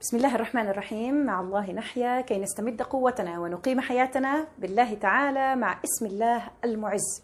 بسم الله الرحمن الرحيم. مع الله نحيا. كي نستمد قوتنا ونقيم حياتنا بالله تعالى مع اسم الله المعز.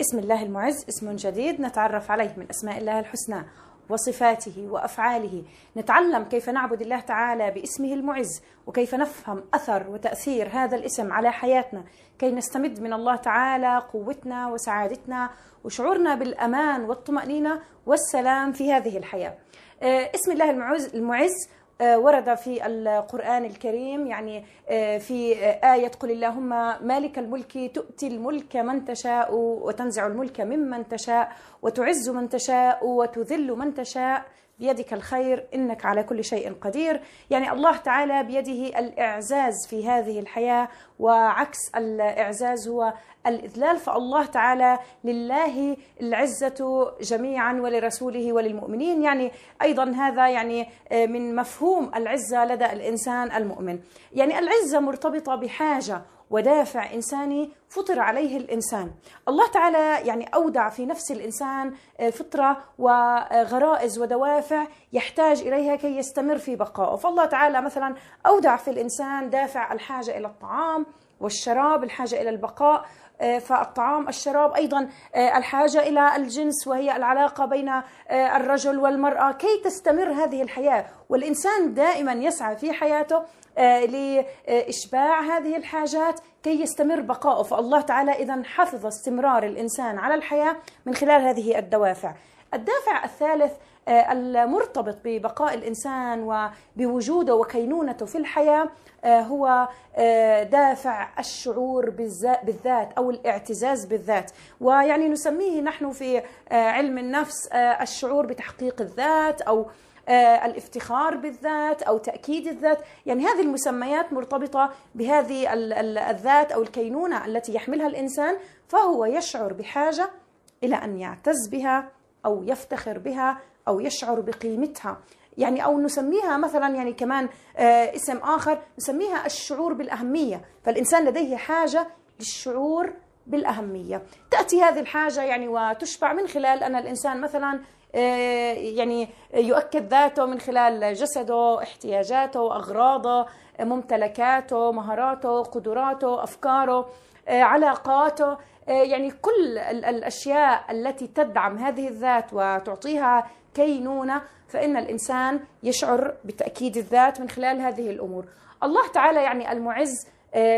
اسم الله المعز اسم جديد نتعرف عليه من أسماء الله الحسنى وصفاته وأفعاله. نتعلم كيف نعبد الله تعالى باسمه المعز وكيف نفهم أثر وتأثير هذا الاسم على حياتنا. كي نستمد من الله تعالى قوتنا وسعادتنا وشعورنا بالأمان والطمأنينة والسلام في هذه الحياة. آه، اسم الله المعز, المعز ورد في القرآن الكريم يعني آه، في آية قل اللهم مالك الملك تؤتي الملك من تشاء وتنزع الملك ممن تشاء وتعز من تشاء وتذل من تشاء. بيدك الخير إنك على كل شيء قدير. يعني الله تعالى بيده الإعزاز في هذه الحياة وعكس الإعزاز هو الإذلال. فالله تعالى لله العزة جميعا ولرسوله وللمؤمنين. يعني أيضا هذا يعني من مفهوم العزة لدى الإنسان المؤمن. يعني العزة مرتبطة بحاجة ودافع إنساني فطر عليه الإنسان. الله تعالى يعني أودع في نفس الإنسان فطرة وغرائز ودوافع يحتاج إليها كي يستمر في بقائه، فالله تعالى مثلا أودع في الإنسان دافع الحاجة إلى الطعام والشراب، الحاجة إلى البقاء فالطعام الشراب أيضا الحاجة إلى الجنس وهي العلاقة بين الرجل والمرأة. كي تستمر هذه الحياة والإنسان دائما يسعى في حياته لإشباع هذه الحاجات كي يستمر بقاؤه. فالله تعالى اذا حفظ استمرار الإنسان على الحياة من خلال هذه الدوافع. الدافع الثالث المرتبط ببقاء الإنسان وبوجوده وكينونته في الحياة هو دافع الشعور بالذات أو الاعتزاز بالذات. ويعني نسميه نحن في علم النفس الشعور بتحقيق الذات أو الافتخار بالذات أو تأكيد الذات. يعني هذه المسميات مرتبطة بهذه الذات أو الكينونة التي يحملها الإنسان فهو يشعر بحاجة إلى أن يعتز بها أو يفتخر بها أو يشعر بقيمتها. يعني أو نسميها مثلا يعني كمان اسم آخر نسميها الشعور بالأهمية. فالإنسان لديه حاجة للشعور بالأهمية. تأتي هذه الحاجة يعني وتشبع من خلال أن الإنسان مثلا يعني يؤكد ذاته من خلال جسده احتياجاته أغراضه ممتلكاته مهاراته قدراته أفكاره. علاقاته. يعني كل الأشياء التي تدعم هذه الذات وتعطيها كينونة فإن الإنسان يشعر بتأكيد الذات من خلال هذه الأمور. الله تعالى يعني المعز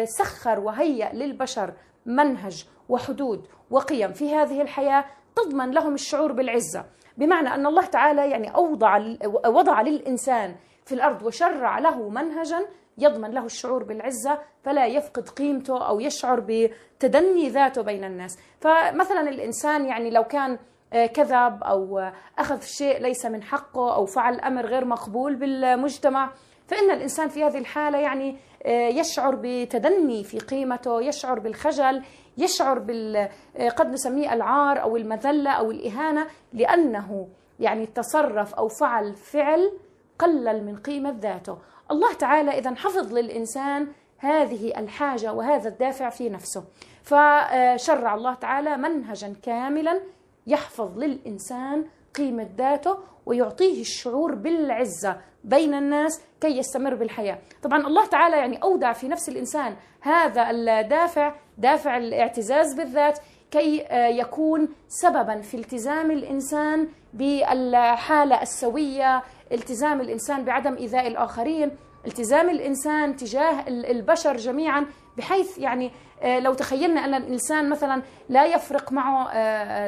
سخر وهيأ للبشر منهج وحدود وقيم في هذه الحياة تضمن لهم الشعور بالعزة. بمعنى أن الله تعالى يعني أوضع وضع للإنسان في الأرض وشرع له منهجا يضمن له الشعور بالعزة فلا يفقد قيمته أو يشعر بتدني ذاته بين الناس. فمثلا الإنسان يعني لو كان كذب أو أخذ شيء ليس من حقه أو فعل أمر غير مقبول بالمجتمع فإن الإنسان في هذه الحالة يعني يشعر بتدني في قيمته يشعر بالخجل يشعر بال قد نسميه العار أو المذلة أو الإهانة لأنه يعني تصرف أو فعل فعل قلل من قيمة ذاته. الله تعالى إذا حفظ للإنسان هذه الحاجة وهذا الدافع في نفسه. فشرع الله تعالى منهجا كاملا يحفظ للإنسان قيمة ذاته ويعطيه الشعور بالعزة بين الناس كي يستمر بالحياة. طبعا الله تعالى يعني أودع في نفس الإنسان هذا الدافع دافع الاعتزاز بالذات كي يكون سببا في التزام الإنسان بالحالة السوية التزام الإنسان بعدم إيذاء الآخرين التزام الإنسان تجاه البشر جميعا بحيث يعني لو تخيلنا أن الإنسان مثلا لا يفرق معه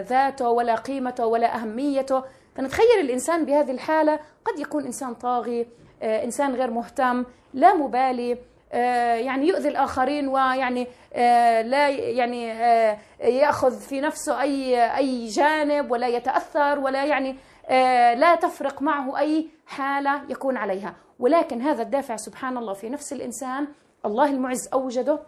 ذاته ولا قيمته ولا أهميته فنتخيل الإنسان بهذه الحالة قد يكون إنسان طاغي إنسان غير مهتم لا مبالي يعني يؤذي الآخرين ويعني لا يعني يأخذ في نفسه اي أي جانب ولا يتأثر ولا يعني لا تفرق معه أي حالة يكون عليها ولكن هذا الدافع سبحان الله في نفس الإنسان الله المعز أوجده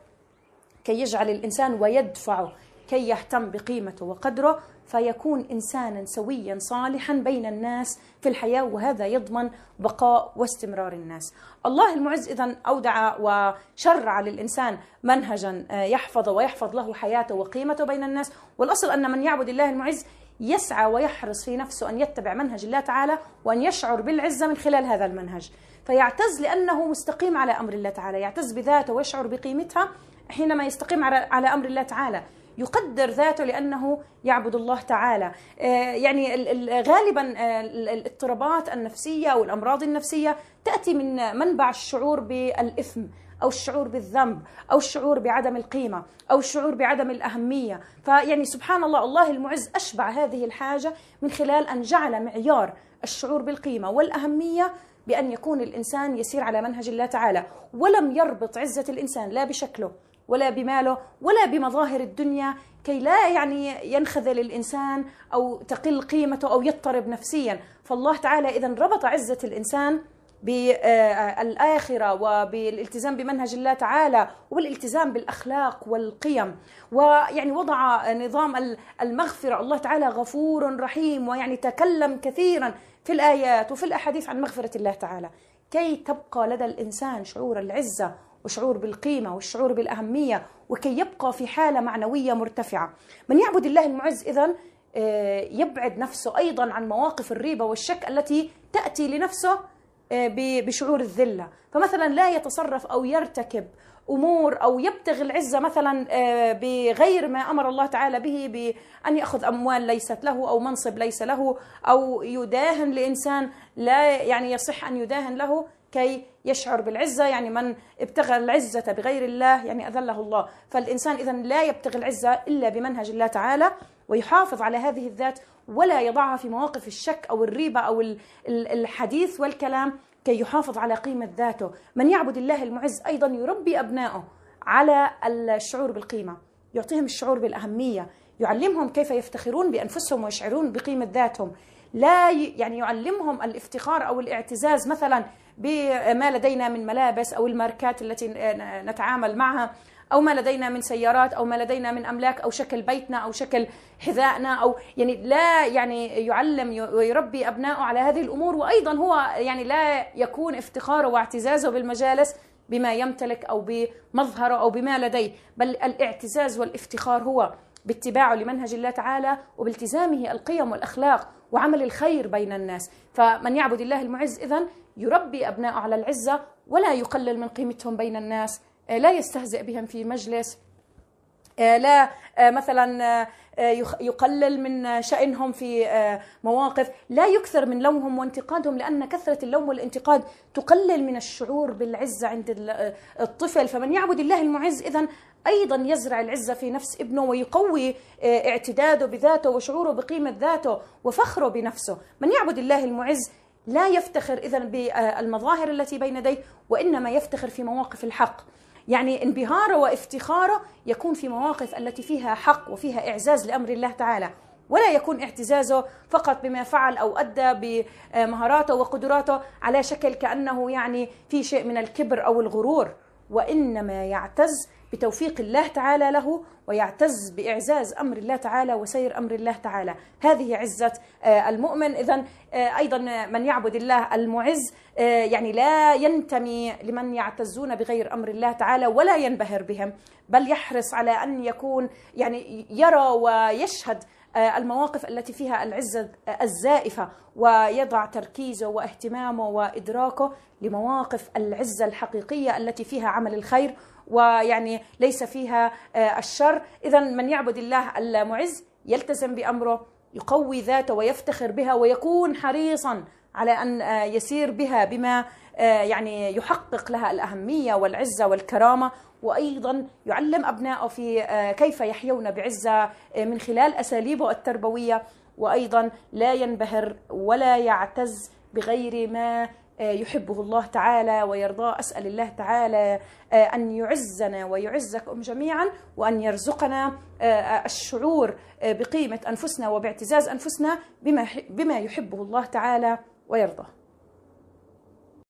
كي يجعل الإنسان ويدفعه كي يهتم بقيمته وقدره فيكون إنسانا سويا صالحا بين الناس في الحياة وهذا يضمن بقاء واستمرار الناس. الله المعز اذا أودع وشرع للإنسان منهجا يحفظ ويحفظ له حياته وقيمته بين الناس، والأصل أن من يعبد الله المعز يسعى ويحرص في نفسه أن يتبع منهج الله تعالى وأن يشعر بالعزة من خلال هذا المنهج. فيعتز لأنه مستقيم على أمر الله تعالى يعتز بذاته ويشعر بقيمتها حينما يستقيم على أمر الله تعالى. يقدر ذاته لأنه يعبد الله تعالى. آه، يعني غالبا آه، الاضطرابات النفسية أو الامراض النفسية تأتي من منبع الشعور بالإثم. أو الشعور بالذنب أو الشعور بعدم القيمة أو الشعور بعدم الأهمية. فيعني سبحان الله الله المعز أشبع هذه الحاجة من خلال أن جعل معيار الشعور بالقيمة والأهمية بأن يكون الإنسان يسير على منهج الله تعالى. ولم يربط عزة الإنسان لا بشكله ولا بماله ولا بمظاهر الدنيا كي لا يعني ينخذل الإنسان أو تقل قيمته أو يضطرب نفسيا. فالله تعالى اذا ربط عزة الإنسان بالآخرة وبالالتزام بمنهج الله تعالى وبالالتزام بالأخلاق والقيم. ويعني وضع نظام المغفرة. الله تعالى غفور رحيم ويعني تكلم كثيرا في الآيات وفي الأحاديث عن مغفرة الله تعالى. كي تبقى لدى الإنسان شعور العزة وشعور بالقيمة والشعور بالأهمية وكي يبقى في حالة معنوية مرتفعة. من يعبد الله المعز إذن آه، يبعد نفسه أيضا عن مواقف الريبة والشك التي تأتي لنفسه آه، بشعور الذلة. فمثلا لا يتصرف أو يرتكب أمور أو يبتغي العزة مثلا آه، بغير ما أمر الله تعالى به بأن يأخذ أموال ليست له أو منصب ليس له أو يداهن لإنسان لا يعني يصح أن يداهن له كي يشعر بالعزة. يعني من ابتغى العزة بغير الله يعني أذله الله. فالإنسان إذا لا يبتغي العزة إلا بمنهج الله تعالى. ويحافظ على هذه الذات ولا يضعها في مواقف الشك أو الريبة أو الحديث والكلام كي يحافظ على قيمة ذاته. من يعبد الله المعز أيضا يربي أبنائه على الشعور بالقيمة. يعطيهم الشعور بالأهمية. يعلمهم كيف يفتخرون بأنفسهم ويشعرون بقيمة ذاتهم. لا يعني يعلمهم الافتخار أو الاعتزاز مثلا بما لدينا من ملابس أو الماركات التي نتعامل معها. أو ما لدينا من سيارات أو ما لدينا من أملاك أو شكل بيتنا أو شكل حذائنا أو يعني لا يعني يعلم ويربي ابنائه على هذه الأمور وأيضا هو يعني لا يكون افتخاره واعتزازه بالمجالس بما يمتلك أو بمظهره أو بما لديه بل الاعتزاز والافتخار هو باتباعه لمنهج الله تعالى وبالتزامه القيم والأخلاق وعمل الخير بين الناس. فمن يعبد الله المعز اذا يربي أبناءه على العزة ولا يقلل من قيمتهم بين الناس. لا يستهزئ بهم في مجلس. آه، لا آه، مثلا يقلل من شأنهم في مواقف. لا يكثر من لومهم وانتقادهم لأن كثرة اللوم والانتقاد تقلل من الشعور بالعزة عند الطفل. فمن يعبد الله المعز إذا أيضا يزرع العزة في نفس ابنه ويقوي اعتداده بذاته وشعوره بقيمة ذاته وفخره بنفسه. من يعبد الله المعز لا يفتخر اذا بالمظاهر التي بين يديه وإنما يفتخر في مواقف الحق. يعني انبهاره وافتخاره يكون في مواقف التي فيها حق وفيها إعزاز لأمر الله تعالى ولا يكون اعتزازه فقط بما فعل أو أدى بمهاراته وقدراته على شكل كأنه يعني في شيء من الكبر أو الغرور وإنما يعتز بتوفيق الله تعالى له ويعتز بإعزاز أمر الله تعالى وسير أمر الله تعالى. هذه عزة آه، المؤمن. اذا آه، أيضا من يعبد الله المعز آه، يعني لا ينتمي لمن يعتزون بغير أمر الله تعالى ولا ينبهر بهم بل يحرص على أن يكون يعني يرى ويشهد المواقف التي فيها العزة الزائفة ويضع تركيزه واهتمامه وإدراكه لمواقف العزة الحقيقية التي فيها عمل الخير ويعني ليس فيها آه، الشر. إذا من يعبد الله المعز يلتزم بأمره يقوي ذاته ويفتخر بها ويكون حريصا على أن آه، يسير بها بما آه، يعني يحقق لها الأهمية والعزة والكرامة. وأيضا يعلم أبنائه في كيف يحيون بعزة من خلال أساليبه التربوية. وأيضا لا ينبهر ولا يعتز بغير ما يحبه الله تعالى ويرضاه. أسأل الله تعالى آه، أن يعزنا ويعزكم جميعا وأن يرزقنا آه، الشعور بقيمة أنفسنا وباعتزاز أنفسنا بما يحبه الله تعالى ويرضاه.